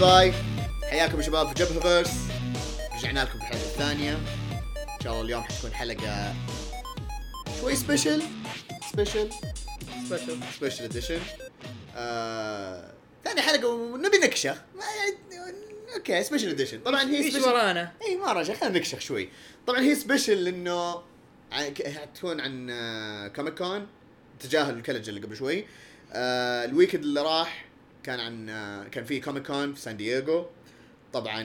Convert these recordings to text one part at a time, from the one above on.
باي. حياكم يا شباب في جبهه فيرس رجعنا لكم في الحلقة الثانية. إن شاء الله اليوم حتكون حلقة شوي سبيشل سبيشل سبيشل سبيشل اديشن آه، ثاني حلقة ونبي نكشخ. أوكي سبيشل اديشن طبعا هي إيش سبيشل ورانا؟ اي ما رجع خلينا نكشخ شوي. طبعا هي سبيشل لأنه حتكون عن آه، كوميك كون تجاهل الكلج اللي قبل شوي. آه، ال weekend اللي راح كان عن كان في Comic-Con في سان دييغو طبعا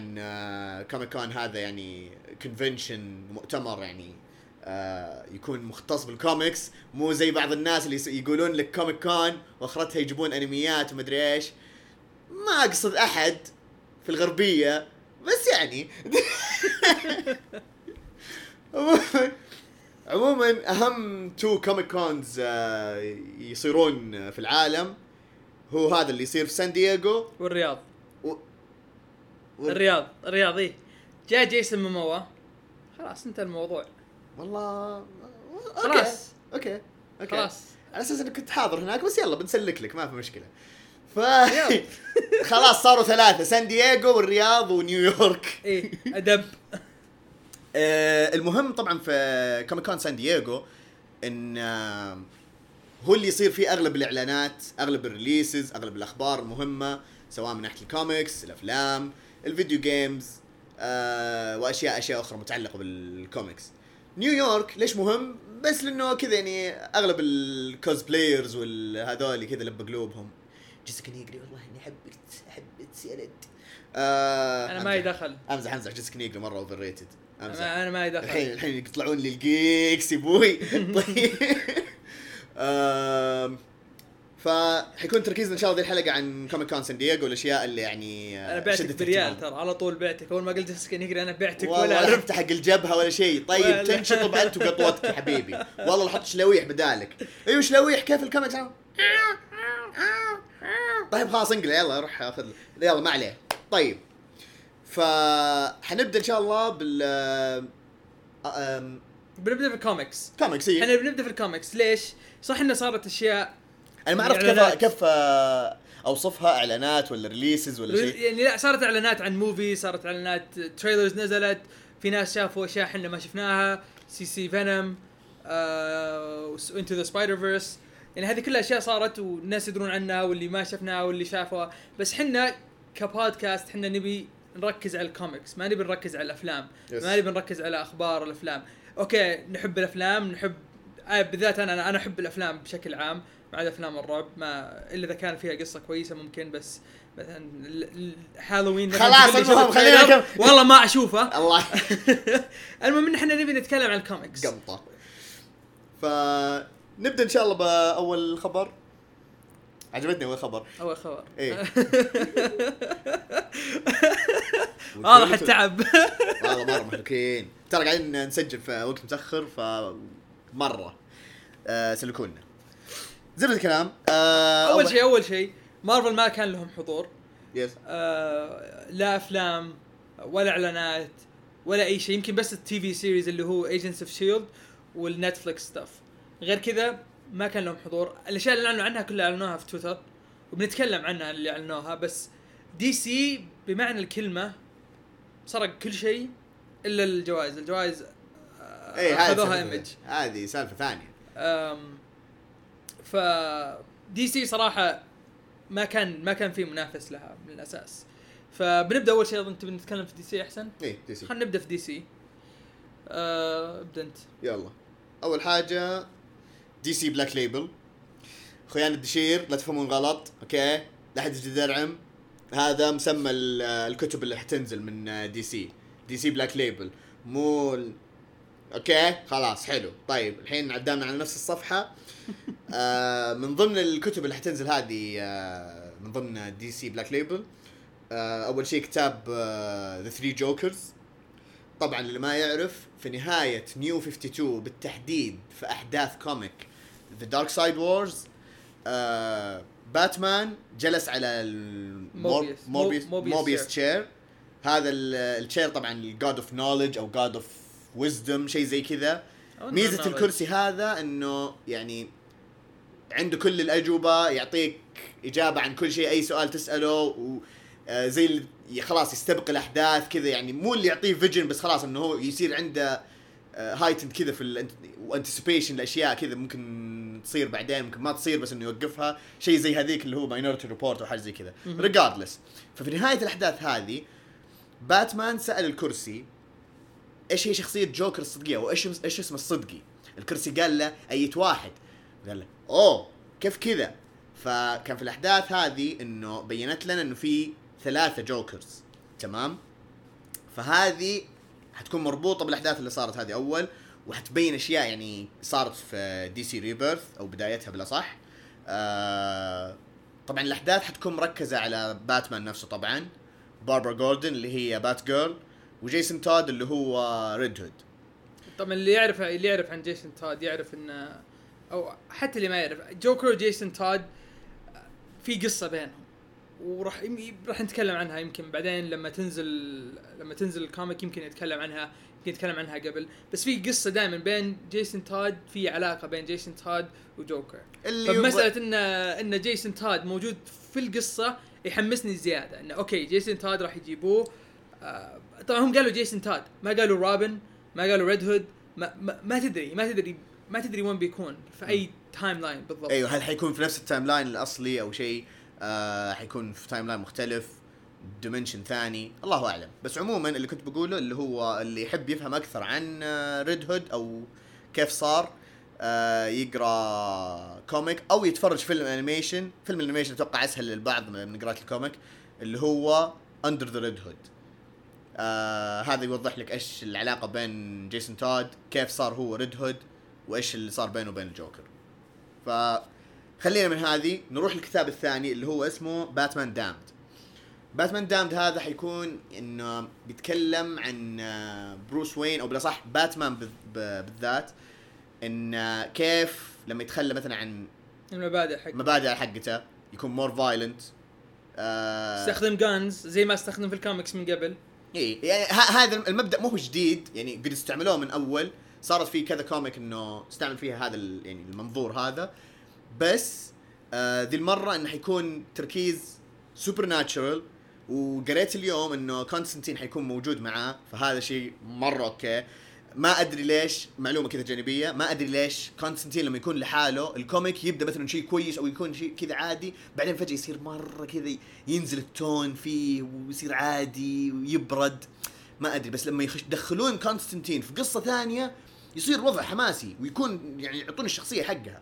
Comic-Con هذا يعني convention مؤتمر يعني آه، يكون مختص بالكوميكس مو زي بعض الناس اللي يقولون لك Comic-Con وأخرتها يجيبون أنميات ومدري إيش. ما أقصد أحد في الغربية بس يعني. عموما أهم two Comic-Cons يصيرون في العالم. هو هذا اللي يصير في سان دييغو. والرياض. و... و... الرياض الرياض إيه. جاء جيسون موموأ. خلاص انتهى الموضوع. والله okay. خلاص. okay okay. خلاص. على أساس إنك كنت حاضر هناك بس يلا بنسلك لك ما في مشكلة. ف. خلاص صاروا ثلاثة سان دييغو والرياض ونيويورك إيه أدب. آه المهم طبعا في Comic-Con سان دييغو إن آه هو اللي يصير فيه أغلب الإعلانات أغلب ال releases أغلب الأخبار المهمه سواء من ناحية الكوميكس الأفلام ال video games آه وأشياء أشياء أخرى متعلقة بالكوميكس. نيويورك ليش مهم؟ بس لأنه كذا يعني أغلب ال cosplayers والهذول كذا لب قلوبهم. جيسيكا نيجري والله إني أحبك أحبك يا آه أنا مالي دخل أمزح أمزح. جيسيكا نيجري مرة overrated أمزح. أنا أنا مالي الحين دخل الحين يطلعون لي ال geeks يا أبوي. طيب. فحيكون تركيزنا إن شاء الله ذي الحلقة عن Comic-Con سان دييغو والأشياء اللي يعني آه، أنا بعتك بريال. ترى على طول بعتك. أول ما قلت جيسيكا نيجري أنا بعتك ولا والله عرفت حق الجبهة ولا شيء. طيب تنشطب انت وقطوتك يا حبيبي. والله حط شلويح بدالك. أيوه شلويح. كيف الكوميكس طيب خلاص انقلع. يلا روح خذ يلا ما عليه. طيب فحنبدأ إن شاء الله بال آه، بنبدأ في ال comics comics. إحنا بنبدأ في الكوميكس ليش؟ صح إنه صارت أشياء أنا ما عرفت كيف. كيف آه، أوصفها إعلانات ولا releases ولا شيء. يعني لا صارت إعلانات عن movie صارت إعلانات trailers نزلت. في ناس شافوا أشياء إحنا ما شفناها. زي زي Venom Into the Spider-Verse يعني هذه كلها أشياء صارت والناس يدرون عنها واللي ما شفناها واللي شافوها. بس إحنا كبودكاست إحنا نبي نركز على الكوميكس ما نبي نركز على الأفلام. Yes. ما نبي نركز على أخبار الأفلام. okay نحب الأفلام نحب آه بالذات أنا أنا أحب الأفلام بشكل عام ما عدا أفلام الرعب ما إلا إذا كان فيها قصة كويسة ممكن بس مثلا ال- ال- هالوين خلاص المهم، خلينا. والله ما أشوفه. الله. المهم إن إحنا نبي نتكلم عن الكوميكس. قمطة. فنبدأ إن شاء الله بأول خبر. عجبتني أول خبر. أول خبر. إيه. واضح التعب. والله مرة محركين ترى قاعدين نسجل في وقت متأخر ف مرة. آه سلكونا. زبده الكلام. آه أول شيء أول شيء مارفل ما كان لهم حضور. yes آه لا أفلام ولا إعلانات ولا أي شيء يمكن بس ال TV series اللي هو Agents of S.H.I.E.L.D. وال Netflix stuff غير كذا ما كان لهم حضور. الأشياء اللي أعلنوا عنها كلها أعلنوها في تويتر وبنتكلم عنها اللي أعلنوها بس DC بمعنى الكلمة سرق كل شيء إلا الجوائز. الجوائز آه، إيه هذه Image هذه سالفة ثانية. أم، ف DC صراحة ما كان ما كان في منافس لها من الأساس. فبنبدأ أول شيء انت بنتكلم في DC أحسن؟ إيه DC خلينا نبدأ في DC أه، أبدأ أنت. يلا. أول حاجة DC Black Label خيانة الدشير لا تفهمون غلط. okay؟ لا أحد يجي درعم هذا مسمى ال- الكتب اللي حتنزل من DC DC Black Label مو okay؟ خلاص حلو. طيب الحين ما دامنا على نفس الصفحة. آه من ضمن الكتب اللي حتنزل هذه آه من ضمن DC Black Label آه أول شيء كتاب The Three Jokers طبعا اللي ما يعرف في نهاية New 52 بالتحديد في أحداث comic The Darkseid Wars باتمان جلس على. Mobius Mobius chair. chair هذا ال- ال chair طبعا ال god of knowledge أو god of wisdom شيء زي كذا ميزة knowledge. الكرسي هذا إنه يعني عنده كل الأجوبة يعطيك إجابة عن كل شيء أي سؤال تسأله آه زي اللي ي- خلاص يستبق الأحداث كذا يعني مو اللي يعطيه vision بس خلاص إنه هو يصير عنده heightened كذا في ال anticipation الأشياء كذا ممكن تصير بعدين ممكن ما تصير بس إنه يوقفها. شيء زي هذيك اللي هو Minority Report أو حاجة زي كذا. regardless ففي نهاية الأحداث هذه باتمان سأل الكرسي إيش هي شخصية جوكر الصدقية؟ وإيش إيش اسمه الصدقي؟ الكرسي قال له اية واحد. قال له oh كيف كذا؟ فكان في الأحداث هذه إنه بينت لنا إنه في ثلاثة Jokers تمام؟ فهذه حتكون مربوطة بالأحداث اللي صارت هذه أول وحتبين أشياء يعني صارت في DC Rebirth أو بدايتها بلا صح. آه طبعا الأحداث حتكون مركزة على باتمان نفسه طبعا باربرا جوردن اللي هي بات جيرل وجيسون تود اللي هو ريد هود. طبعا اللي يعرف اللي يعرف عن جيسون تود يعرف ان أو حتى اللي ما يعرف جوكر وجيسون تود في قصة بينهم. وراح راح نتكلم عنها يمكن بعدين لما تنزل لما تنزل ال comic يمكن نتكلم عنها يمكن نتكلم عنها قبل. بس في قصة دائما بين جيسون تود في علاقة بين جيسون تود وجوكر. اللي فمساله ان إن جيسون تود موجود في القصة يحمسني زيادة إنه أوكي جيسون تود راح يجيبوه. آه طبعا هم قالوا جيسون تود ما قالوا روبن ما قالوا ريد هود ما, ما, ما تدري ما تدري ما تدري وين بيكون في أي timeline بالضبط. أيوه هل حيكون في نفس ال timeline الأصلي أو شيء؟ آه حيكون في timeline مختلف dimension ثاني. الله أعلم. بس عموما اللي كنت بقوله اللي هو اللي يحب يفهم أكثر عن ريد هود أو كيف صار آه يقرأ comic أو يتفرج فيلم animation فيلم ال animation أتوقع أسهل للبعض من قراءة ال comic اللي هو Under the Red Hood آه هذا يوضح لك إيش العلاقة بين جيسون تود كيف صار هو ريد هود وإيش اللي صار بينه وبين الجوكر. فخلينا من هذه نروح للكتاب الثاني اللي هو اسمه Batman Damned Batman Damned هذا حيكون إنه بيتكلم عن آه، بروس وين أو بالأصح باتمان بالذات إن آه، كيف لما يتخلى مثلا عن المبادئ حق مبادئ حقته يكون more violent استخدم guns زي ما استخدم في الكوميكس من قبل. إي يعني هذا المبدأ مو هو جديد يعني قد استعملوه من أول. صارت في كذا comic إنه استعمل فيها هذا يعني المنظور هذا. بس آه ذي المرة إنه حيكون تركيز supernatural وقريت اليوم إنه كونستانتين حيكون موجود معاه فهذا شيء مرة okay. ما أدري ليش معلومة كذا جانبية ما أدري ليش كونستانتين لما يكون لحاله ال comic يبدأ مثلا شيء كويس أو يكون شيء كذا عادي بعدين فجأة يصير مرة كذا ينزل ال tone فيه ويصير عادي ويبرد. ما أدري بس لما يدخلون كونستانتين في قصة ثانية يصير وضع حماسي ويكون يعني يعطون الشخصية حقها.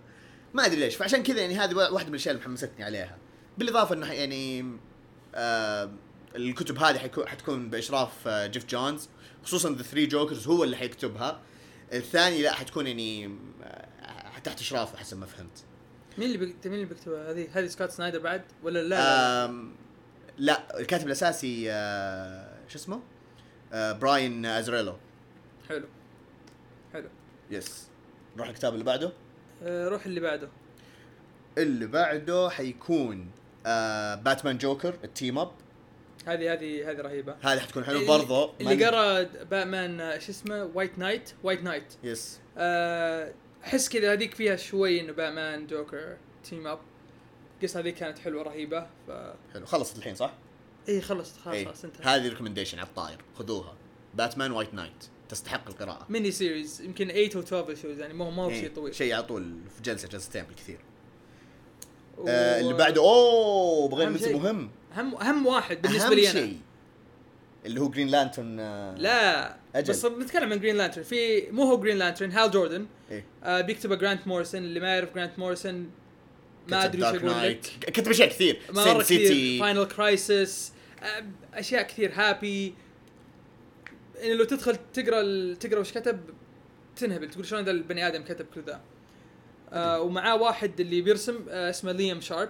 ما أدري ليش فعشان كذا يعني هذه واحدة من الأشياء اللي محمستني عليها. بالإضافة إنه يعني آه الكتب هذه حتكون بإشراف آه جيف جونز خصوصا the Three Jokers هو اللي حيكتبها. الثاني لا حتكون يعني آه تحت إشرافه حسب ما فهمت. مين اللي بيكتب مين اللي بيكتبها هذه؟ هذه سكوت سنايدر بعد ولا لا, لا. لا الكاتب الأساسي آه شو اسمه؟ آه براين أزريلو. حلو. حلو. yes نروح الكتاب اللي بعده. آه روح اللي بعده. اللي بعده حيكون آه باتمان جوكر ال team up هذه هذه هذه رهيبة. هذه حتكون حلوة برضه اللي قرأ باتمان آه، شو اسمه؟ White Knight White Knight yes أحس كذا هذيك فيها شوي إنه باتمان جوكر team up القصة هذيك كانت حلوة رهيبة. ف حلو. خلصت الحين صح؟ اي خلصت خلاص إيه. خلاص انتهى. هذه recommendation على الطاير خذوها. باتمان White Knight تستحق القراءة. mini series يمكن 8 أو 12 issues يعني مو مو إيه، شيء طويل. شيء على طول في جلسة جلستين بالكثير و- آه اللي بعده أوه أهم ننسى. مهم. اهم اهم واحد بالنسبة لي أنا. شيء اللي هو جرين لانترن آه لا أجل. بس بنتكلم عن جرين لانترن في مو هو جرين لانترن هال جوردن إيه. آه بيكتبه جرانت موريسون اللي ما يعرف جرانت موريسون ما أدري Dark أقول. لك كتب أشياء كثير. مرة سين كثير. سيتي فاينل كرايسس أشياء كثير. هابي يعني لو تدخل تقرأ تقرأ وش كتب تنهبل تقول شلون ذا البني آدم كتب كل ذا. آه ومعاه واحد اللي بيرسم آه اسمه ليام شارب.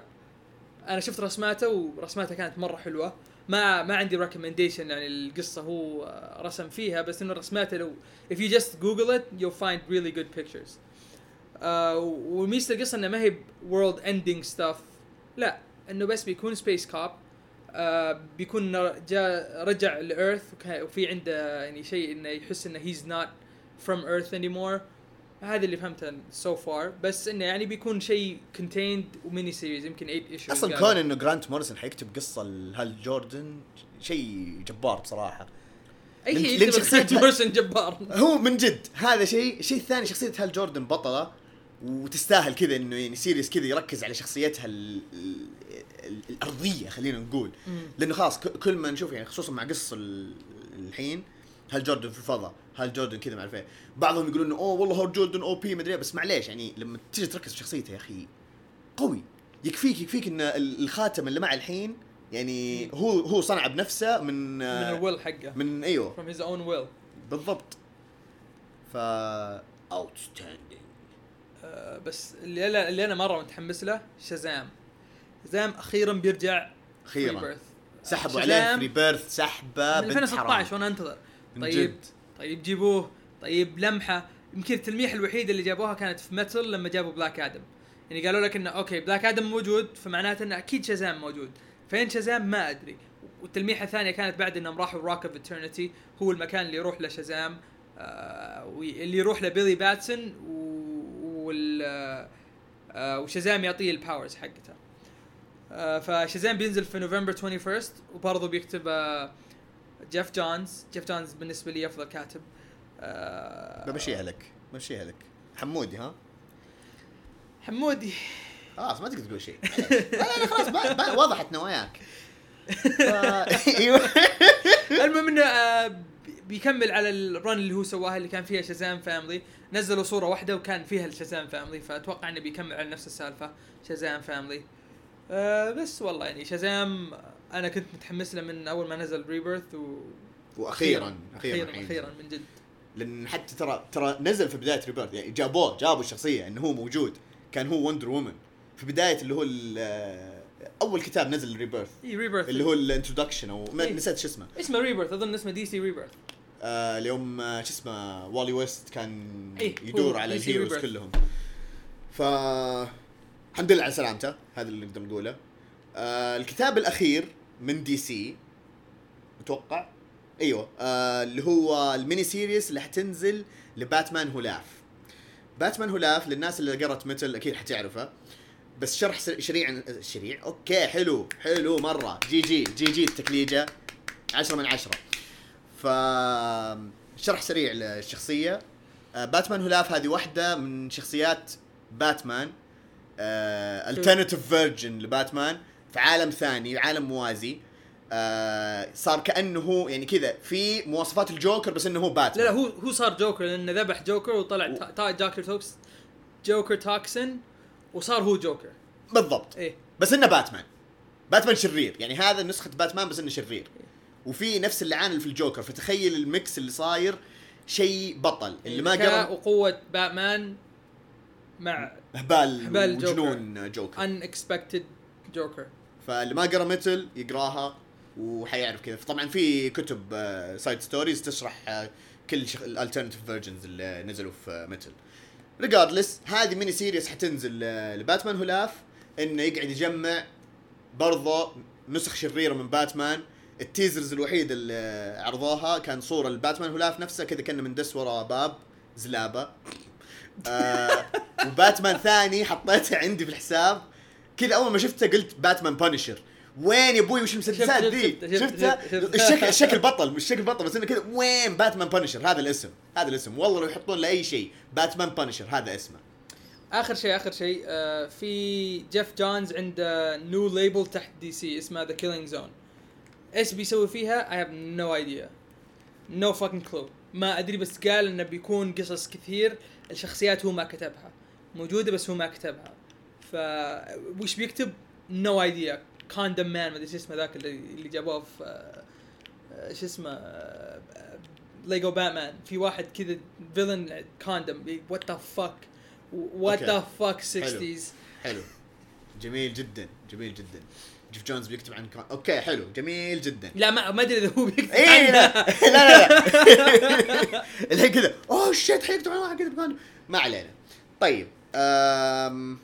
أنا شفت رسماته ورسماته كانت مرة حلوة. ما ما عندي recommendation يعني القصة هو آه، رسم فيها بس إنه رسماته لو if you just google it you'll find really good pictures. آه وميزة القصة إنه ما هي world ending stuff. لا إنه بس بيكون space cop آه بيكون جاء رجع ل Earth وفي عنده يعني شيء إنه يحس إنه he's not from Earth anymore. هذا اللي فهمته so far بس إنه يعني بيكون شيء contained و mini series يمكن 8 issues أصلا كون إنه جرانت موريسون حيكتب قصة لهال جوردن شيء جبار بصراحة. أي شيء يكتب جرانت مورسون جبار. هو من جد. هذا شيء الشيء الثاني شخصية هال جوردن بطلة. وتستاهل كذا إنه يعني series كذا يركز على شخصيتها ال ال ال الأرضية خلينا نقول. لأنه خلاص كل ما نشوف يعني خصوصا مع قصة ال- الحين هل جوردن في الفضاء؟ هل جوردن كذا ما أعرف إيه. بعضهم يقولون إنه أوه والله هو جوردن أو بي مدري إيه، بس معليش يعني لما تيجي تركز في شخصيته يا أخي قوي. يكفيك يكفيك إن ال- الخاتم اللي معه الحين يعني هو هو صنعه بنفسه من من ال will حقه. من إيوه. From his own will. بالضبط. ف outstanding بس اللي أنا اللي أنا مرة متحمس له شازام. شازام أخيرا بيرجع أخيرا. سحبوا عليه فري بيرث سحبه من من 2016 حرام. وأنا أنتظر. طيب جد. طيب جيبوه. طيب لمحة. يمكن التلميحه الوحيده اللي جابوها كانت في Metal لما جابوا بلاك آدم يعني قالوا لك إنه okay بلاك آدم موجود فمعناته إنه أكيد شازام موجود. فين شازام؟ ما أدري. والتلميحة الثانية كانت بعد إنهم راحوا Rock of Eternity هو المكان اللي يروح له شازام آه اللي يروح له بيلي باتسون وال آه، وشازام يعطيه ال powers حقته. آه فشازام بينزل في نوفمبر 21 وبرضه بيكتب آه جيف جونز. جيف جونز بالنسبة لي أفضل كاتب. بمشيها لك. بمشيها لك. حمودي ها؟ حمودي. خلاص ما تقدر تقول شيء. لا لا لا خلاص وضحت نواياك. أيوه. المهم إنه بيكمل على ال run اللي هو سواها اللي كان فيها Shazam family نزلوا صورة واحدة وكان فيها ال Shazam family فأتوقع إنه بيكمل على نفس السالفة Shazam family آه بس والله يعني شازام أنا كنت متحمس له من أول ما نزل ريبيرث و وأخيرا أخيرا. أخيرا من جد. لأن حتى ترى ترى نزل في بداية ريبيرث يعني جابوه جابوا الشخصية إنه هو موجود كان هو وندر وومن في بداية اللي هو ال- أول كتاب نزل ريبيرث اي ريبيرث اللي هو ال introduction أو ما إيه. نسيت شو اسمه. اسمه ريبيرث أظن اسمه دي سي ريبيرث آه اليوم آه، شو اسمه والي ويست كان إيه، يدور على ال heroes. كلهم. ف الحمد لله على سلامته هذا اللي نقدر نقوله. آه الكتاب الأخير من دي سي أتوقع أيوه. آه اللي هو ال mini series اللي حتنزل لباتمان هولاف باتمان هولاف للناس اللي قرت Metal أكيد حتعرفه. بس شرح شريع شريع؟ أوكي حلو حلو مرة. GG GG التكليجة. عشرة من عشرة. ف شرح سريع للشخصية. آه، باتمان هولاف هذه واحدة من شخصيات باتمان. alternative version لباتمان في عالم ثاني عالم موازي. آه، صار كأنه هو يعني كذا في مواصفات الجوكر بس إنه هو لا باتمان. لا هو هو صار جوكر لأنه ذبح جوكر وطلع و- تا- جوكر tox جوكر toxin وصار هو جوكر. بالضبط. إيه. بس إنه باتمان. باتمان شرير. يعني هذا نسخة باتمان بس إنه شرير. وفي نفس اللعانة اللي في الجوكر فتخيل ال mix اللي صاير شيء بطل. اللي ما قرا وقوة باتمان مع هبال هبال. وجنون جوكر. Unexpected جوكر فاللي ما قرأ Metal يقراها وحيعرف كذا. طبعا في كتب side stories تشرح آه، كل ال alternative versions اللي نزلوا في Metal regardless هذه mini series حتنزل آه، لباتمان هولاف إنه يقعد يجمع برضه نسخ شريرة من باتمان ال teasers الوحيده اللي عرضوها كان صورة لباتمان هولاف نفسه كذا كأنه مندس ورا باب زلابة. آه وباتمان ثاني حطيته عندي في الحساب. كذا أول ما شفته قلت باتمان Punisher وين يا أبوي؟ وش المسدسات ذي؟ شفت- شفت- شفتها شفت- شفت. الشكل الشكل بطل مش شكل بطل بس إنه كذا وين باتمان Punisher هذا الاسم هذا الاسم. والله لو يحطون له أي شيء باتمان Punisher هذا اسمه. آخر شيء آخر شيء آه في جيف جونز عنده new label تحت دي سي اسمها The Killing Zone إيش بيسوي فيها؟ I have no idea. No fucking clue. ما أدري بس قال إنه بيكون قصص كثير الشخصيات هو ما كتبها. موجودة بس هو ما كتبها. ف وش بيكتب؟ no idea Condom Man ما أدري شو اسمه ذاك اللي اللي جابوه في آه، آه، شو اسمه ليجو باتمان في واحد كذا villain condom what the fuck what. ذا حلو. 60s حلو. جميل جدا. جميل جدا. جيف جونز بيكتب عن كان... أوكي حلو. جميل جدا. لا ما ما أدري إذا هو بيكتب إيه عنها. لا. لا لا الحين كذا. oh shit حيكتب عن واحد كذا ما علينا. طيب أم...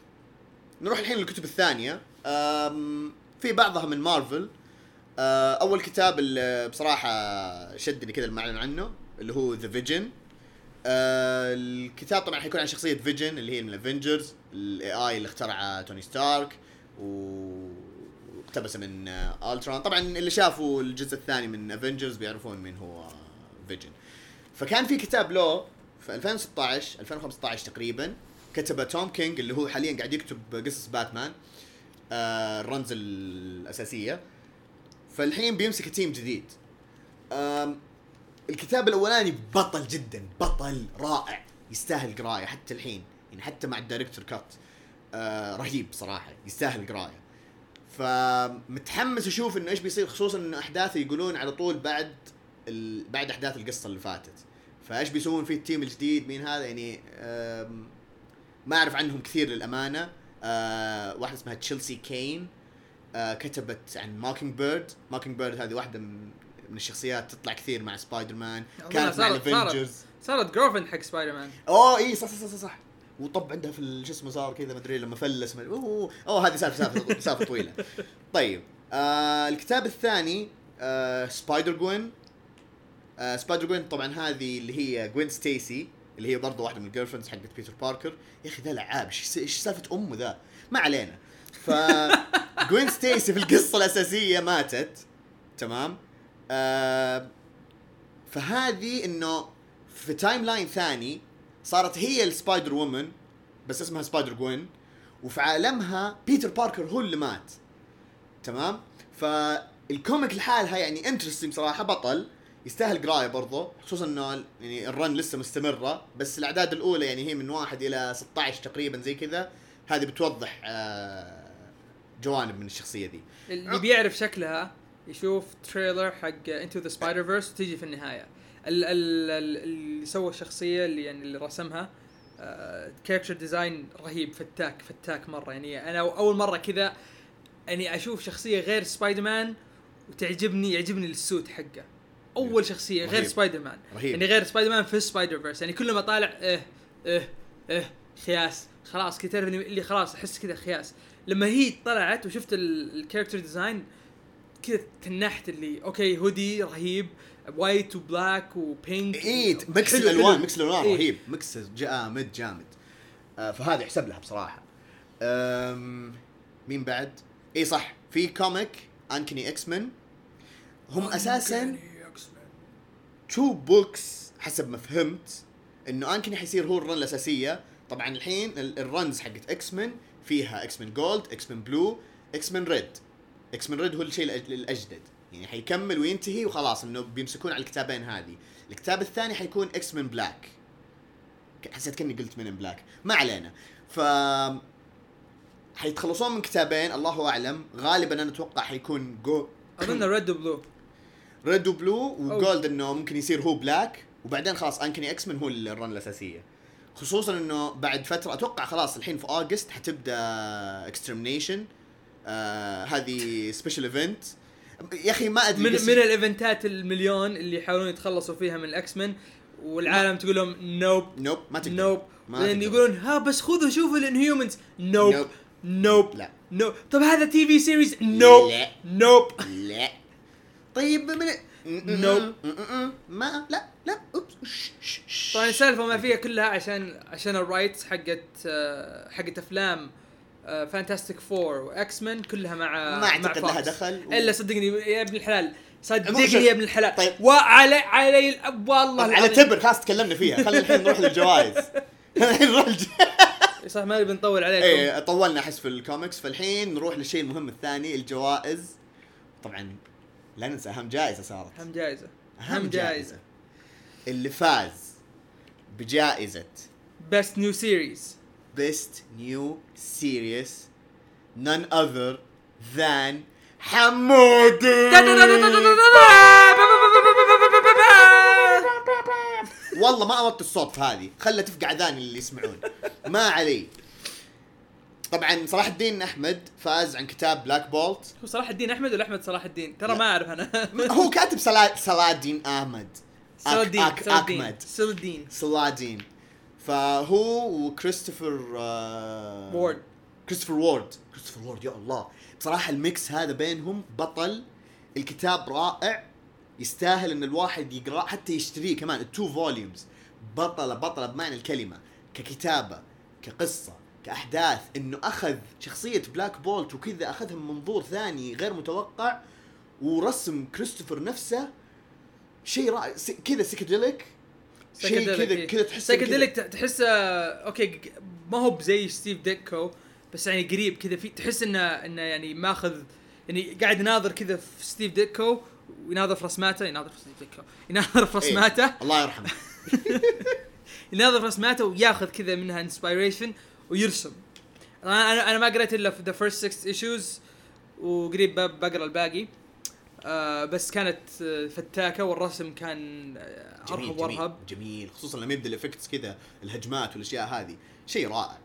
نروح الحين للكتب الثانية. أم... في بعضها من مارفل. أه، أول كتاب اللي بصراحة شدني كذا المعلن عنه اللي هو The Vision آه الكتاب طبعا حيكون عن شخصية Vision اللي هي من ال Avengers ال AI اللي اخترعه توني ستارك و اقتبس من آه Ultron طبعا اللي شافوا الجزء الثاني من Avengers بيعرفون مين هو Vision فكان في كتاب له في 2016 2015 تقريبا كتبه توم كينج اللي هو حاليا قاعد يكتب قصص باتمان آه الرمز الأساسية. فالحين بيمسك team جديد. الكتاب الأولاني بطل جدا بطل رائع يستاهل قراية حتى الحين. يعني حتى مع ال director's cut آه رهيب صراحة يستاهل قراية. فمتحمس أشوف إنه إيش بيصير خصوصا انه احداثه يقولون على طول بعد ال... بعد أحداث القصة اللي فاتت. فإيش بيسوون في ال team الجديد؟ مين هذا؟ يعني ما أعرف عنهم كثير للأمانة. آه واحدة اسمها تشيلسي كين آه كتبت عن Mockingbird Mockingbird هذه واحدة من الشخصيات تطلع كثير مع سبايدر مان كانت مع. ال Avengers صارت girlfriend حق سبايدر مان أوه اي صح صح صح صح. وطب عندها في شو اسمه صار كذا مدري لما فلس مدري أوه هذه سالفة سالفة سالفة طويلة. طيب آه الكتاب الثاني آه سبايدر جوين آه سبايدر جوين طبعا هذه اللي هي جوين ستيسي اللي هي برضه واحدة من ال girlfriends حقت بيتر باركر يا أخي ذا لعاب إيش سالفة أمه ذا؟ ما علينا. ف جوين ستيسي في القصة الأساسية ماتت تمام؟ آه فهذه إنه في timeline ثاني صارت هي ال Spider-Woman بس اسمها سبايدر جوين وفي عالمها بيتر باركر هو اللي مات. تمام؟ فال comic لحالها يعني interesting صراحة بطل يستاهل قراية برضه خصوصا إنه يعني ال run لسه مستمرة بس الأعداد الأولى يعني هي من واحد إلى 16 تقريبا زي كذا. هذه بتوضح آه، جوانب من الشخصية دي. اللي بيعرف شكلها يشوف trailer حق Into the Spider-Verse وتيجي في النهاية. ال- ال- ال- اللي سوى الشخصيه اللي يعني اللي رسمها character design رهيب فتاك فتاك مرة. يعني أنا أول مرة كذا اني أشوف شخصية غير سبايدر مان وتعجبني يعجبني ال suit حقه. أول شخصية غير. سبايدر مان رهيب. يعني غير سبايدر مان في Spider-Verse يعني كل ما طالع إيه إيه إيه خياس. خلاص كذا تعرف اللي اللي خلاص أحس كذا خياس. لما هي طلعت وشفت ال character design كذا تنحت اللي okay hoodie رهيب white و black و pink اي mix الألوان. mix الألوان إيه. رهيب. mix جامد جامد. آه فهذا يحسب لها بصراحة. مين بعد؟ إي صح في comic Uncanny X-Men هم أساسا two books حسب ما فهمت. إنه Uncanny حيصير هو ال run الأساسية. طبعا الحين ال- ال runs حقت X-Men فيها X-Men Gold X-Men Blue X-Men Red X-Men Red هو الشيء الأجدد. يعني حيكمل وينتهي وخلاص إنه بيمسكون على الكتابين هذه. الكتاب الثاني حيكون X-Men Black حسيت كأني قلت من Black ما علينا. ف حيتخلصون من كتابين الله أعلم. غالبا أنا أتوقع حيكون جو أظن Red و Blue Red و Blue و Gold إنه ممكن يصير هو Black وبعدين خلاص Uncanny X-Men هو ال run الأساسية. خصوصا إنه بعد فترة أتوقع خلاص الحين في August حتبدأ Extermination آه هذه special event يا أخي ما أدري من من الإيفنتات المليون اللي يحاولون يتخلصوا فيها من ال X-Men والعالم تقول لهم nope nope ما تقدر. nope تقدر. يقولون ها بس خذوا شوفوا ال Inhumans. nope nope. nope لا. nope طب هذا TV series nope لا. nope لا. طيب من nope. ما لا لا. oops. طبعا السالفة ما فيها كلها عشان عشان ال rights حقت آه، حقت أفلام فانتاستيك فور واكس مان كلها مع ما أعتقد مع لها. دخل. و- إلا صدقني يا ابن الحلال. صدقني يا ابن الحلال. طيب. وعلي علي والله على العظيم. تبر خلاص تكلمنا فيها. خلينا الحين نروح للجوائز. الحين نروح. صح ما نبي نطول عليكم. إيه طولنا احس في الكوميكس. فالحين نروح للشيء المهم الثاني الجوائز. طبعا لا ننسى أهم جائزة صارت. أهم جائزة. أهم جائزة. اللي فاز بجائزة best new series best new series none other than حمودي والله ما اوطي الصوت في هذه. خلها تفقع اذاني اللي يسمعون. ما علي. طبعا صلاح الدين أحمد فاز عن كتاب Black Bolt هو صلاح الدين أحمد ولا أحمد صلاح الدين؟ ترى ما أعرف أنا. هو كاتب صلاح الدين أحمد. صلاح الدين أك- احمد صلاح الدين فهو وكريستوفر آه وورد. كريستوفر وورد. كريستوفر وورد يا الله. بصراحة ال mix هذا بينهم بطل. الكتاب رائع. يستاهل إن الواحد يقراه حتى يشتريه كمان. ال two volumes بطلة بطلة بمعنى الكلمة. ككتابة كقصة كأحداث. إنه أخذ شخصية Black Bolt وكذا اخذها من منظور ثاني غير متوقع. ورسم كريستوفر نفسه شيء رائع. كذا psychedelic شيء كذا كذا تحس psychedelic تحسه okay ما هو بزي ستيف ديكو بس يعني قريب كذا في تحس انه إنه يعني ماخذ يعني قاعد يناظر كذا في ستيف ديكو ويناظر في رسماته يناظر في ستيف ديكو يناظر في رسماته. إيه. الله يرحمه. يناظر في رسماته وياخذ كذا منها inspiration ويرسم. أنا أنا ما قريت إلا في the first 6 issues وقريب بقرأ الباقي. آه بس كانت آه، فتاكة والرسم كان آه، جميل أرهب جميل وأرهب. جميل خصوصا لما يبدأ ال effects كذا الهجمات والأشياء هذه. شيء رائع.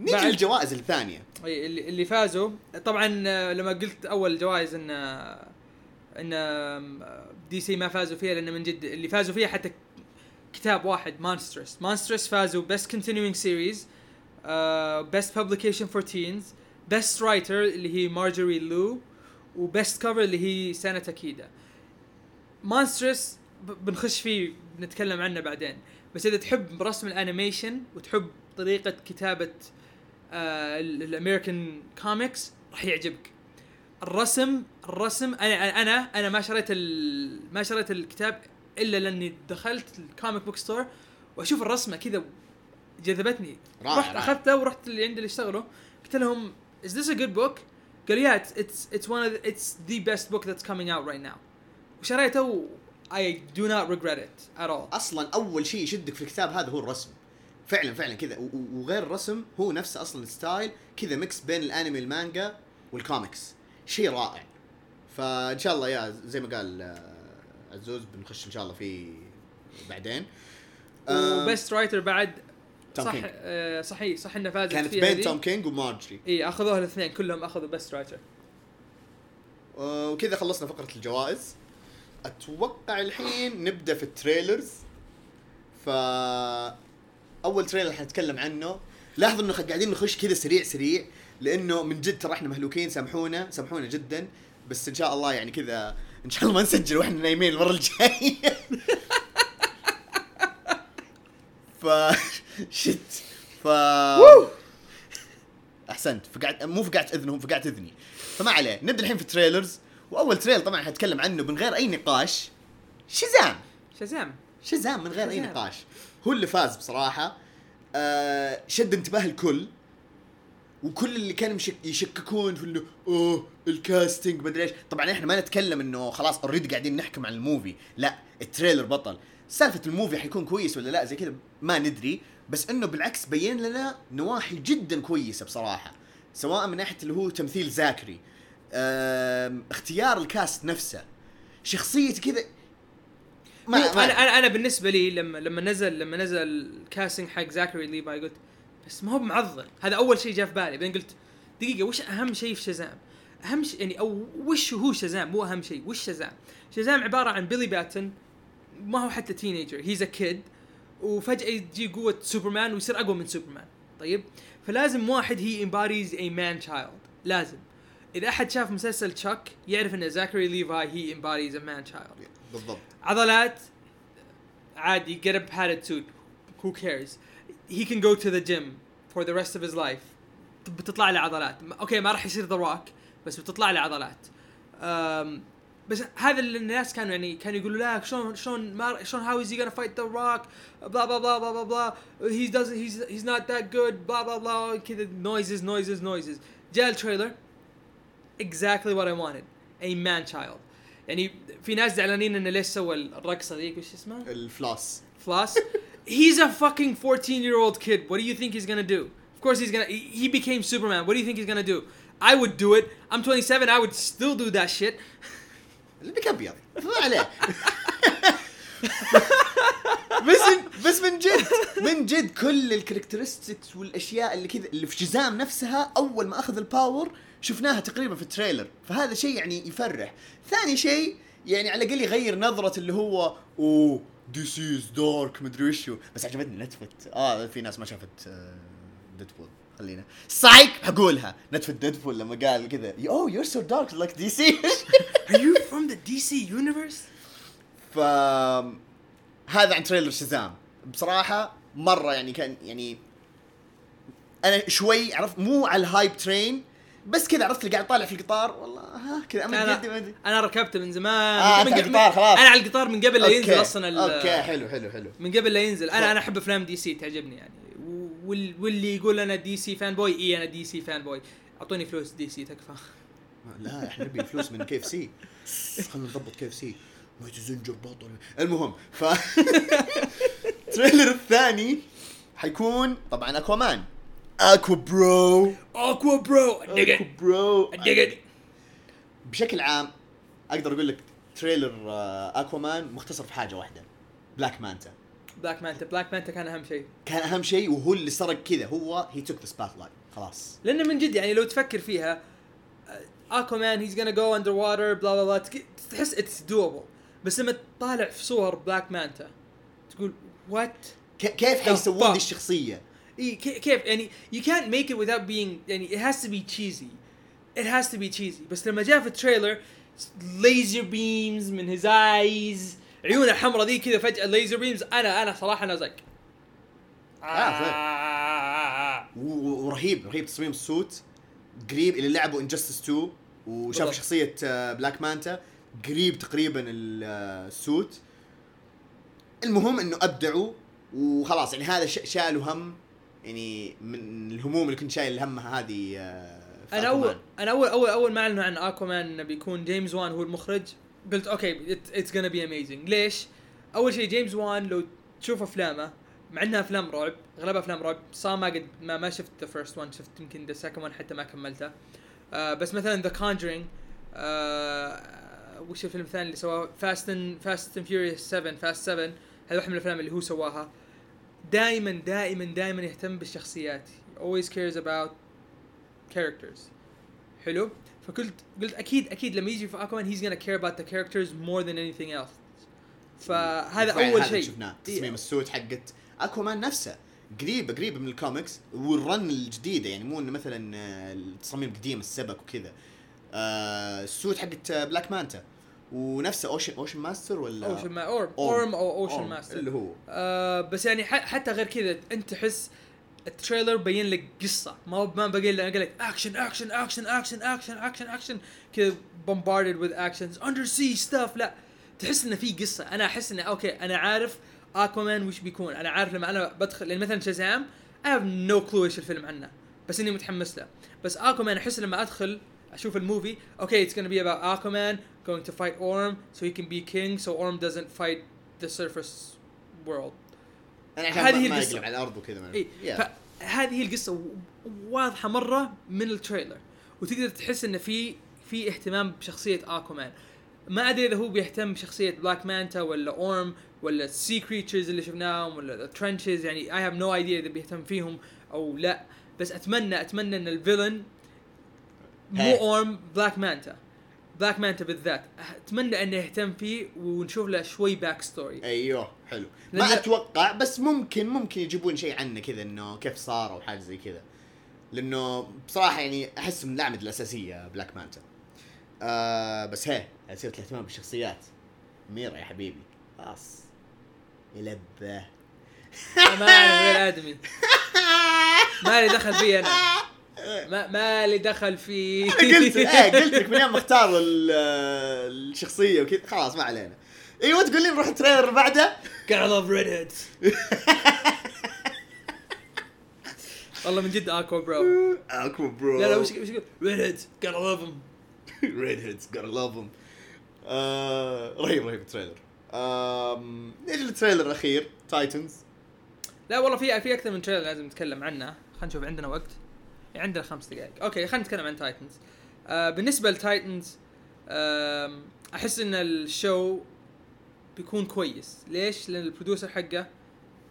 نيجي للجوائز الثانية. أي اللي, اللي فازوا. طبعا آه، لما قلت أول جوائز إن إن DC ما فازوا فيها لأن من جد اللي فازوا فيها حتى كتاب واحد Monstress Monstress فازوا best continuing series best publication for teens best writer اللي هي مارجوري لو و best cover اللي هي سانا تاكيدا Monstress بنخش فيه بنتكلم عنه بعدين. بس إذا تحب رسم ال animation وتحب طريقة كتابة آه ال American comics راح يعجبك. الرسم الرسم أنا أنا أنا ما شريت ما شريت الكتاب إلا لأني دخلت ال comic book store وأشوف الرسمة كذا جذبتني. رحت. أخذته ورحت اللي عند اللي اشتغلوا قلت لهم is this a good book؟ It's it's one of the, it's the best book that's coming out right now. وشريته و I do not regret it at all. أصلا أول شيء يشدك في الكتاب هذا هو الرسم. فعلا فعلا كذا. وغير الرسم هو نفسه أصلا ال style كذا mix بين الأنمي المانجا والكوميكس شيء رائع. فإن شاء الله يا زي ما قال آه، عزوز بنخش إن شاء الله فيه بعدين. آم، و best writer بعد توم صح كينج. آه صحيح صح إنه فازت كانت فيها بين. توم كينج ومارجري. إي أخذوها الاثنين كلهم أخذوا best writer آه، وكذا خلصنا فقرة الجوائز. أتوقع الحين نبدأ في ال trailers. ف أول trailer حنتكلم عنه. لاحظوا إنه قاعدين نخش كذا سريع سريع. لأنه من جد ترى إحنا مهلوكين سامحونا سامحونا جدا. بس إن شاء الله يعني كذا إن شاء الله ما نسجل وإحنا نايمين المرة الجاية. ف shit ف أحسنت. فقعت مو فقعت إذنهم فقعت إذني. فما عليه. نبدا الحين في ال trailers وأول trailer طبعا حنتكلم عنه من غير أي نقاش. Shazam. Shazam شزام من غير أي شازام. نقاش. هو اللي فاز بصراحة. آه شد انتباه الكل. وكل اللي كانوا يشككون في انه أوه ال casting مدري إيش. طبعا إحنا ما نتكلم إنه خلاص already قاعدين نحكم على ال movie. لا ال trailer بطل. سالفة ال movie حيكون كويس ولا لا زي كذا ما ندري. بس إنه بالعكس بين لنا نواحي جدا كويسة بصراحة. سواء من ناحية اللي هو تمثيل زاكري اختيار ال cast نفسه شخصية كذا. ما أنا أنا أنا بالنسبة لي لما لما نزل لما نزل ال casting حق زاكري ليفاي قلت بس ما هو معضل. هذا أول شيء جاء في بالي. بعدين قلت دقيقة وش أهم شيء في شازام؟ أهم شيء يعني أو وش هو شازام؟ مو أهم شيء وش شازام؟ شازام عبارة عن بيلي باتسون ما هو حتى teenager he's a kid وفجأة تجي قوة سوبرمان ويصير أقوى من سوبرمان طيب؟ فلازم واحد he embodies a man child لازم. إذا أحد شاف مسلسل تشاك يعرف إن زاكري ليفاي he embodies a man child بالضبط. عضلات عادي get a padded suit who cares? He can go to the gym for the rest of his life. بتطلع له عضلات. أوكي ما راح يصير The Rock بس بتطلع له عضلات. بس هذا اللي الناس كانوا يعني كانوا يقولوا لا شلون شلون ما شلون how is he gonna fight the rock blah blah blah blah blah blah he doesn't he's he's not that good blah blah blah كذا noises noises noises جاء التريلر exactly what I wanted a man child يعني في ناس زعلانين انه ليش سوى الرقصه ذيك وش اسمها؟ الفلاس Floss. he's a fucking 14 year old kid. What do you think he's gonna do? Of course he's gonna. He he became Superman. What do you think he's gonna do? I would do it. I'm 27. I would still do that shit. لانك ابيض عليه. بس بس من جد من جد كل ال characteristics والأشياء اللي كذا اللي في شزام نفسها أول ما أخذ ال power شفناها تقريبا في ال trailer. فهذا شيء يعني يفرح. ثاني شيء يعني على الأقل يغير نظرة اللي هو أوه this is dark مدري وشو بس عجبتني نتفت آه في ناس ما شافت ديدبول خلينا. سايك حقولها نتفت ديدبول لما قال كذا. Oh you're so dark like DC Are you from the DC universe? ف هذا عن trailer شزام بصراحة مرة يعني كان يعني أنا شوي عرفت مو على ال hype train بس كذا عرفت اللي قاعد طالع في القطار. والله ها كذا امد ما أنا ركبته من زمان. آه، من قبل- القطار خلاص. أنا على القطار من قبل لا. ينزل أصلا أوكي حلو حلو حلو. من قبل لا ينزل. أنا أنا أحب أفلام DC تعجبني يعني. وال- واللي يقول أنا DC fanboy اي أنا DC fanboy أعطوني فلوس DC تكفى. لا إحنا نبي فلوس من KFC. خلينا نضبط KFC. ما Zinger بطل. المهم ف ال trailer الثاني حيكون طبعا أكوامان. Aqua bro. Aqua bro. Aqua bro. بشكل عام أقدر أقول لك trailer آه، أكوامان مختصر في حاجة واحدة. بلاك مانتا بلاك مانتا بلاك مانتا كان أهم شيء. كان أهم شيء وهو اللي سرق كذا. هو he took the spotlight خلاص. لأنه من جد يعني لو تفكر فيها Aquaman he's gonna go underwater blah blah blah تحس it's doable بس لما تطالع في صور بلاك مانتا تقول what كيف حيسوون؟ دي الشخصية؟ كي- كيف؟ يعني you can't make it without being يعني it has to be cheesy. It has to be cheesy. بس لما جاء في ال trailer laser beams من his eyes عيونه الحمراء ذي كذا فجأة laser beams. أنا أنا صراحة أنا زك آه، و- ورهيب رهيب تصميم ال suit. قريب اللي لعبوا Injustice 2 وشاف. شخصية آه، بلاك مانتا قريب تقريبا آه، ال suit. المهم إنه أبدعوا وخلاص يعني هذا شالوا هم. يعني من الهموم اللي كنت شايل همها هذه آه، أنا. اول أنا اول اول أول ما أعلنوا عن اكوامان انه بيكون جيمس وان هو المخرج. قلت أوكي it's gonna be amazing ليش؟ أول شيء جيمس وان لو تشوف أفلامه مع إنها أفلام رعب أغلبها أفلام رعب صار ما قد ما, ما شفت the first one شفت يمكن the second one حتى ما كملته. آه بس مثلا The Conjuring آه وش الفيلم الثاني اللي سواه؟ Fast and Fast and Furious 7 Fast 7 هذا واحد من الأفلام اللي هو سواها. دائما دائما دائما يهتم بالشخصيات. Always cares about characters. حلو؟ فقلت قلت أكيد أكيد لما يجي في أكوامان he's gonna care about the characters more than anything else. فهذا أول شيء. شفناه إيه. تصميم ال suit حقت أكوامان نفسه. قريبه قريبة من ال comics وال run الجديدة يعني مو إنه مثلا آه، التصاميم القديمه السبك وكذا. آه، ال suit حقت آه، بلاك مانتا ونفسه Ocean Ocean Master ولا؟ Ocean ما اورم. اورم أو Ocean Master اللي هو. آه بس يعني حتى غير كذا أنت تحس ال trailer بين لك قصة. ما هو ما بقى قال لك action action action action action action action كذا bombarded with actions. Under sea stuff. لا. تحس إنه في قصة. أنا أحس إنه أوكي أنا عارف اكوامان وش بيكون. أنا عارف لما أنا بدخل يعني مثلا شازام I have no clue إيش الفيلم عنه. بس إني متحمس له. بس اكوامان أحس لما أدخل أشوف ال movie أوكي it's gonna be about Aquaman going to fight Orm so he can be king so Orm doesn't fight the surface world. أنا عشان هذه ما-. يقلب على الأرض وكذا اي. فهذه هي القصة واضحه مرة من ال trailer وتقدر تحس انه في في اهتمام بشخصية أكوامان ما أدري إذا هو بيهتم بشخصية بلاك مانتا ولا اورم ولا ال sea creatures اللي شفناهم ولا ال trenches يعني I have no idea إذا بيهتم فيهم أو لا بس أتمنى أتمنى إن ال villain مو. اورم بلاك مانتا بلاك مانتا بالذات. أتمنى انه يهتم فيه ونشوف له شوي backstory أيوه حلو. ما أتوقع بس ممكن ممكن يجيبون شيء عنه كذا إنه كيف صار أو حاجة زي كذا. لأنه بصراحة يعني أحس من الاعمده الأساسية بلاك مانتا. آه بس هي سيره الاهتمام بالشخصيات. ميرا يا حبيبي. خلاص. يلبه ما غير آدمي. ما لي دخل فيه أنا. ما ما لي دخل فيه قلت إيه قلت لك من يوم ال- الشخصية وكذا. خلاص ما علينا. إيوه تقول لي نروح ال trailer بعده؟ Gotta love redheads والله من جد اكوا برو. اكوا برو. لا لا وش وش يقول؟ Redheads gotta love them redheads gotta love them آه رهيب رهيب ال trailer. آم، نيجي لل trailer الأخير؟ تايتنز لا والله في في أكثر من trailer لازم نتكلم عنه. خلينا نشوف عندنا وقت. عندنا خمس دقائق. okay خلينا نتكلم عن تايتنز آه بالنسبة لتايتنز آم، أحس إن ال show بيكون كويس. ليش؟ لأن ال producer حقه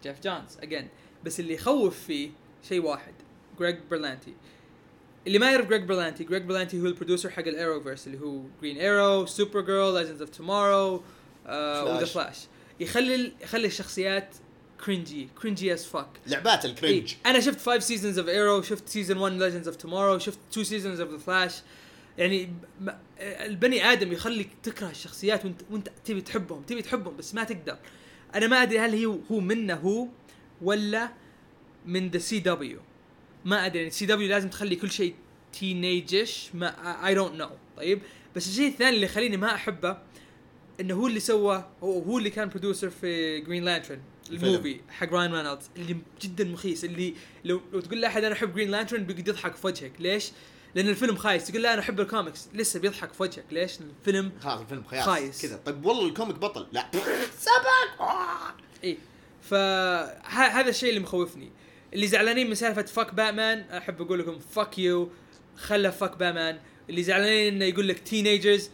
جيف جونز again بس اللي يخوف فيه شيء واحد جريج برلانتي اللي ما يعرف جريج برلانتي جريج برلانتي هو ال producer حق ال Arrowverse اللي هو Green Arrow Supergirl Legends of Tomorrow و The Flash يخلي يخلي الشخصيات cringey cringey as fuck لعبات ال cringe إيه. أنا شفت 5 seasons of Arrow شفت season 1 Legends of Tomorrow شفت 2 seasons of The Flash يعني البني آدم يخليك تكره الشخصيات وانت وانت تبي تحبهم تبي تحبهم بس ما تقدر. أنا ما أدري هل هي هو منه هو ولا من ذا سي دبليو ما أدري CW لازم تخلي كل شيء teenagish ما I don't know طيب؟ بس الشيء الثاني اللي يخليني ما أحبه إنه هو اللي سوى هو, اللي كان producer في Green Lantern. ال movie حق راين رينولدز اللي جدا مخيس اللي لو لو تقول لاحد أنا أحب Green Lantern بيقعد يضحك في وجهك. ليش؟ لأن الفيلم خايس. تقول له أنا أحب الكوميكس لسه بيضحك في وجهك. ليش؟ الفيلم خلاص الفيلم خياس. خايس. كذا. طيب والله ال comic بطل. لا. اي فهذا الشيء اللي مخوفني. اللي زعلانين من سالفة fuck Batman أحب أقول لكم fuck you خله fuck Batman اللي زعلانين إنه يقول لك teenagers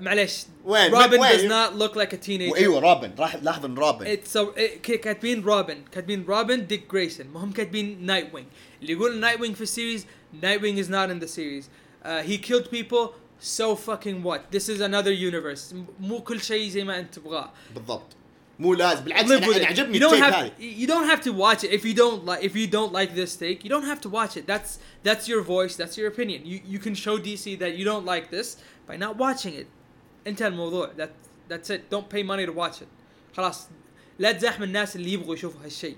معليش. وين؟ روبن وين؟ does not look like a teenager. وايوه روبن راح لاحظ إن روبن so ك- كاتبين روبن كاتبين روبن ديك جريسون ما هم كاتبين نايت وينج اللي يقول نايت وينج في السيريز نايت وينج in the series. Uh, he killed people so fucking what? This is another universe. م- مو كل شيء زي ما أنت تبغاه. بالضبط. مو لازم بالعكس live أنا with أنا it. عجبني you don't التيك have هذه you don't have to watch it if you don't like if you don't like this take you don't have to watch it that's that's your voice that's your opinion you you can show DC that you don't like this by not watching it انتهى الموضوع that that's it don't pay money to watch it خلاص لا تزاحم الناس اللي يبغوا يشوفوا هالشيء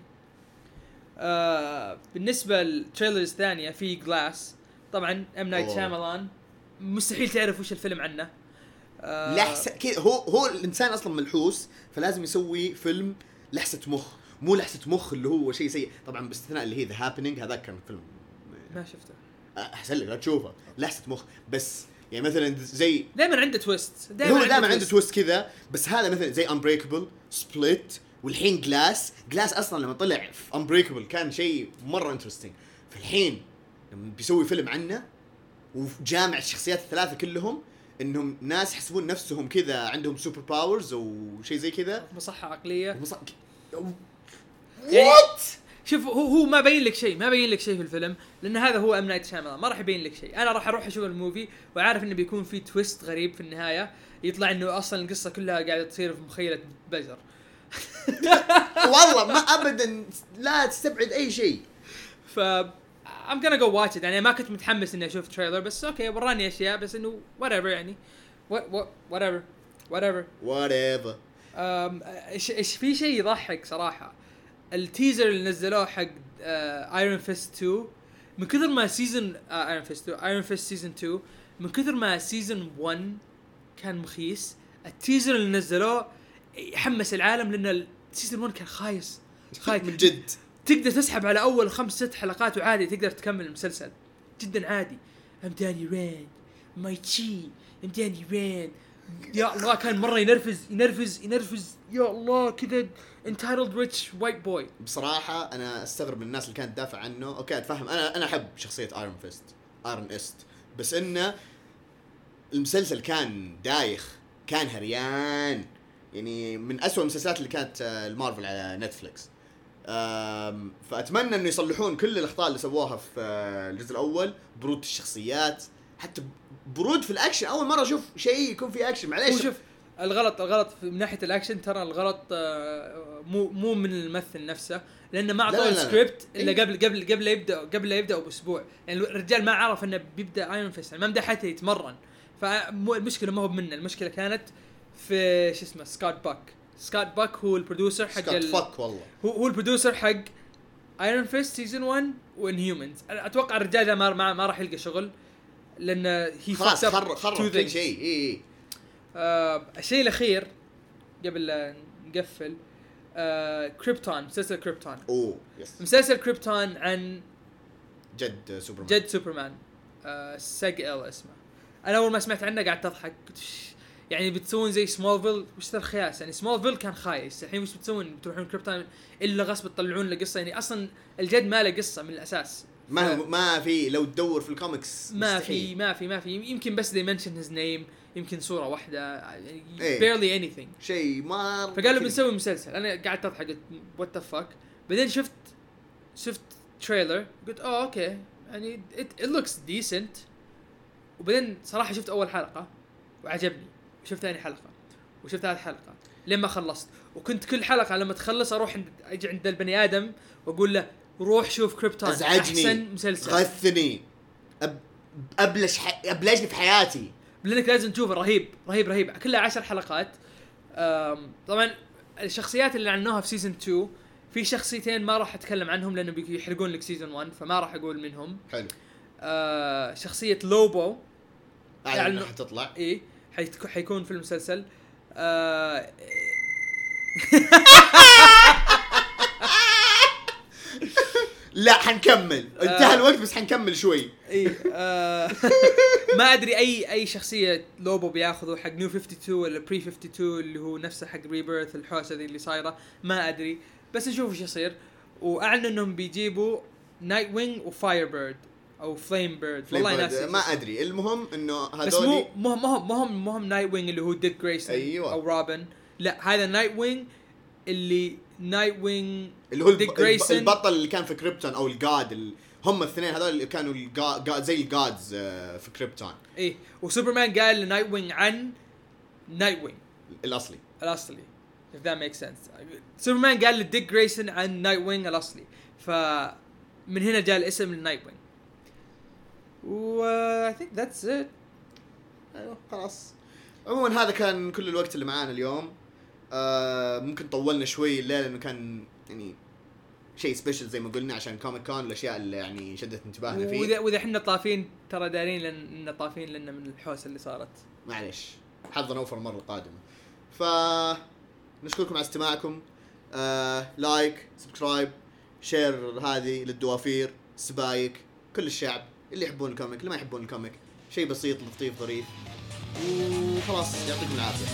آه بالنسبة لل trailers الثانية في Glass طبعا ام نايت أوه. شاملان مستحيل تعرف وش الفيلم عنه آه لحسة كذا هو هو الإنسان أصلا ملحوس فلازم يسوي فيلم لحسة مخ مو لحسة مخ اللي هو شيء سيء. طبعا باستثناء اللي هي The Happening هذاك كان فيلم. ما شفته. أحسن لك لا تشوفه. لحسة مخ. بس يعني مثلا زي دائما عنده twist هو دائما عنده twist كذا. بس هذا مثلا زي Unbreakable Split والحين Glass Glass أصلا لما طلع في Unbreakable كان شيء مرة interesting فالحين لما بيسوي فيلم عنه وجامع الشخصيات الثلاثة كلهم إنهم ناس يحسبون نفسهم كذا عندهم super powers أو شيء زي كذا. مصحة عقلية. يعني- what شوف هو هو ما بين لك شيء ما بين لك شيء في الفيلم لأن هذا هو ام نايت شاملان ما راح يبين لك شيء. أنا راح أروح أشوف ال movie وعارف إنه بيكون في twist غريب في النهاية. يطلع إنه أصلا القصة كلها قاعدة تصير في مخيلة بزر والله ما ابدا لا تستبعد أي شيء. ف I'm gonna go watch it. يعني ما كنت متحمس إني أشوف trailer بس okay وراني أشياء بس إنه whatever يعني. What what whatever whatever. whatever إيش إيش في شيء يضحك صراحة. ال teaser اللي نزلوه حق Iron Fist 2 من كثر ما season Iron Fist 2 Iron Fist season 2 من كثر ما season 1 كان مخيس ال teaser اللي نزلوه حمس العالم لأن ال season 1 كان خايس. خايس. من جد. تقدر تسحب على أول خمس ست حلقات وعادي تقدر تكمل المسلسل. جدا عادي. I'm Danny Rand my chi I'm Danny Rand يا الله كان مرة ينرفز ينرفز ينرفز. يا الله كذا entitled rich white boy بصراحة أنا أستغرب من الناس اللي كانت تدافع عنه، okay أتفهم. أنا أنا أحب شخصية Iron Fist، Iron Fist، بس إنه المسلسل كان دايخ، كان هريان، يعني من أسوأ المسلسلات اللي كانت آه، المارفل على نتفلكس. آم، فأتمنى إنه يصلحون كل الأخطاء اللي سووها في آه، الجزء الأول، برود الشخصيات، حتى برود في الأكشن، أول مرة أشوف شيء يكون فيه أكشن، هو معليش شوف الغلط الغلط من ناحية الأكشن ترى الغلط آه، مو مو من الممثل نفسه لأنه ما أعطوه. السكريبت إلا إيه. قبل قبل قبل لا يبدا قبل لا يبداوا بأسبوع. يعني الرجال ما عرف إنه بيبدأ Iron Fist يعني ما مدى حتى يتمرن. فالمشكلة ما هو منه المشكلة كانت في شو اسمه سكوت باك سكوت باك هو ال producer حق سكوت ال... fuck والله. هو هو ال producer حق Iron Fist season 1 و Inhumans أتوقع الرجال ذا ما, ما, ما راح يلقى شغل لأن هي خلاص خرب خرب كل شيء، إي إي. آه الشيء الأخير قبل لا نقفل آه كريبتون مسلسل كريبتون oh yes مسلسل كريبتون عن جد سوبرمان. جد سوبرمان. آه سج ال اسمه. أنا أول ما سمعت عنه قعدت أضحك. قلت "ش- يعني بتسوون زي سمولفيل وش ذا الخياس يعني سمولفيل كان خايس. الحين وش بتسوون؟ بتروحون كريبتون إلا غصب تطلعون له قصة. يعني أصلا الجد ما له قصة من الأساس. ما ف- ما في لو تدور في الكوميكس ما. في ما في ما في. يمكن بس they mention his name يمكن صورة واحدة يعني barely anything. شيء ما فقالوا بنسوي مسلسل. أنا قعدت أضحك قلت what the fuck بعدين شفت شفت trailer قلت اوه okay يعني it, it looks decent. وبعدين صراحة شفت أول حلقة وعجبني. وشفت ثاني حلقة؟ وشفت ثالث حلقه لين ما خلصت. وكنت كل حلقة لما تخلص أروح عند أجي عند البني آدم وأقول له روح شوف كريبتون ازعجني. أحسن مسلسل. غثني. أب... أبلش ح... أبلشني في حياتي. لأنك لازم تشوفه. رهيب. رهيب رهيب. كلها عشر حلقات. أم، طبعا الشخصيات اللي أعلنوها في season 2 في شخصيتين ما راح أتكلم عنهم لأنه بيحرقون لك season 1 فما راح أقول منهم. حلو. آه شخصية لوبو. أعلن انها حتطلع اي حيكون في المسلسل. آه لا حنكمل. انتهى آه. الوقت بس حنكمل شوي. اي آه ما أدري اي أي شخصية لوبو بياخذه حق New 52 ولا pre 52 اللي هو نفسه حق Rebirth الحوسة ذي اللي صايرة. ما أدري. بس نشوف إيش يصير. واعلنوا إنهم بيجيبوا نايت وينج وفاير بيرد أو فليم بيرد والله ناسي ما أدري. المهم إنه بس مو هذول مو مو مو هم مو هم نايت وينج اللي هو ديك جريسون أيوة. أو روبن لا هذا نايت وينج اللي نايت وينج اللي هو ديك. جريسون. البطل اللي كان في كريبتون أو الجاد ال... هم الاثنين هذول اللي كانوا الجا... زي الجادز آه، في كريبتون إيه. وسوبرمان قال لنايت وينج عن نايت وينج الأصلي. الأصلي. If that makes sense. سوبرمان قال لديك جريسون عن نايت وينج الاصلي فمن هنا جاء الاسم لنايت وينج و I think that's it. أيوه خلاص. عموما هذا كان كل الوقت اللي معانا اليوم. آه ممكن طولنا شوي الليلة لأنه كان يعني شيء special زي ما قلنا عشان كوميك كون الأشياء اللي يعني شدت انتباهنا فيه. واذا وإذا إحنا طافين ترى دارين لأن طافين لنا من الحوسة اللي صارت. معلش حظنا أوفر المره القادمه ف نشكركم على استماعكم. آه like subscribe share هذه للدوافير السبايك كل الشعب. اللي يحبون ال comic اللي ما يحبون ال comic. شيء بسيط لطيف ظريف. وخلاص يعطيكم العافية.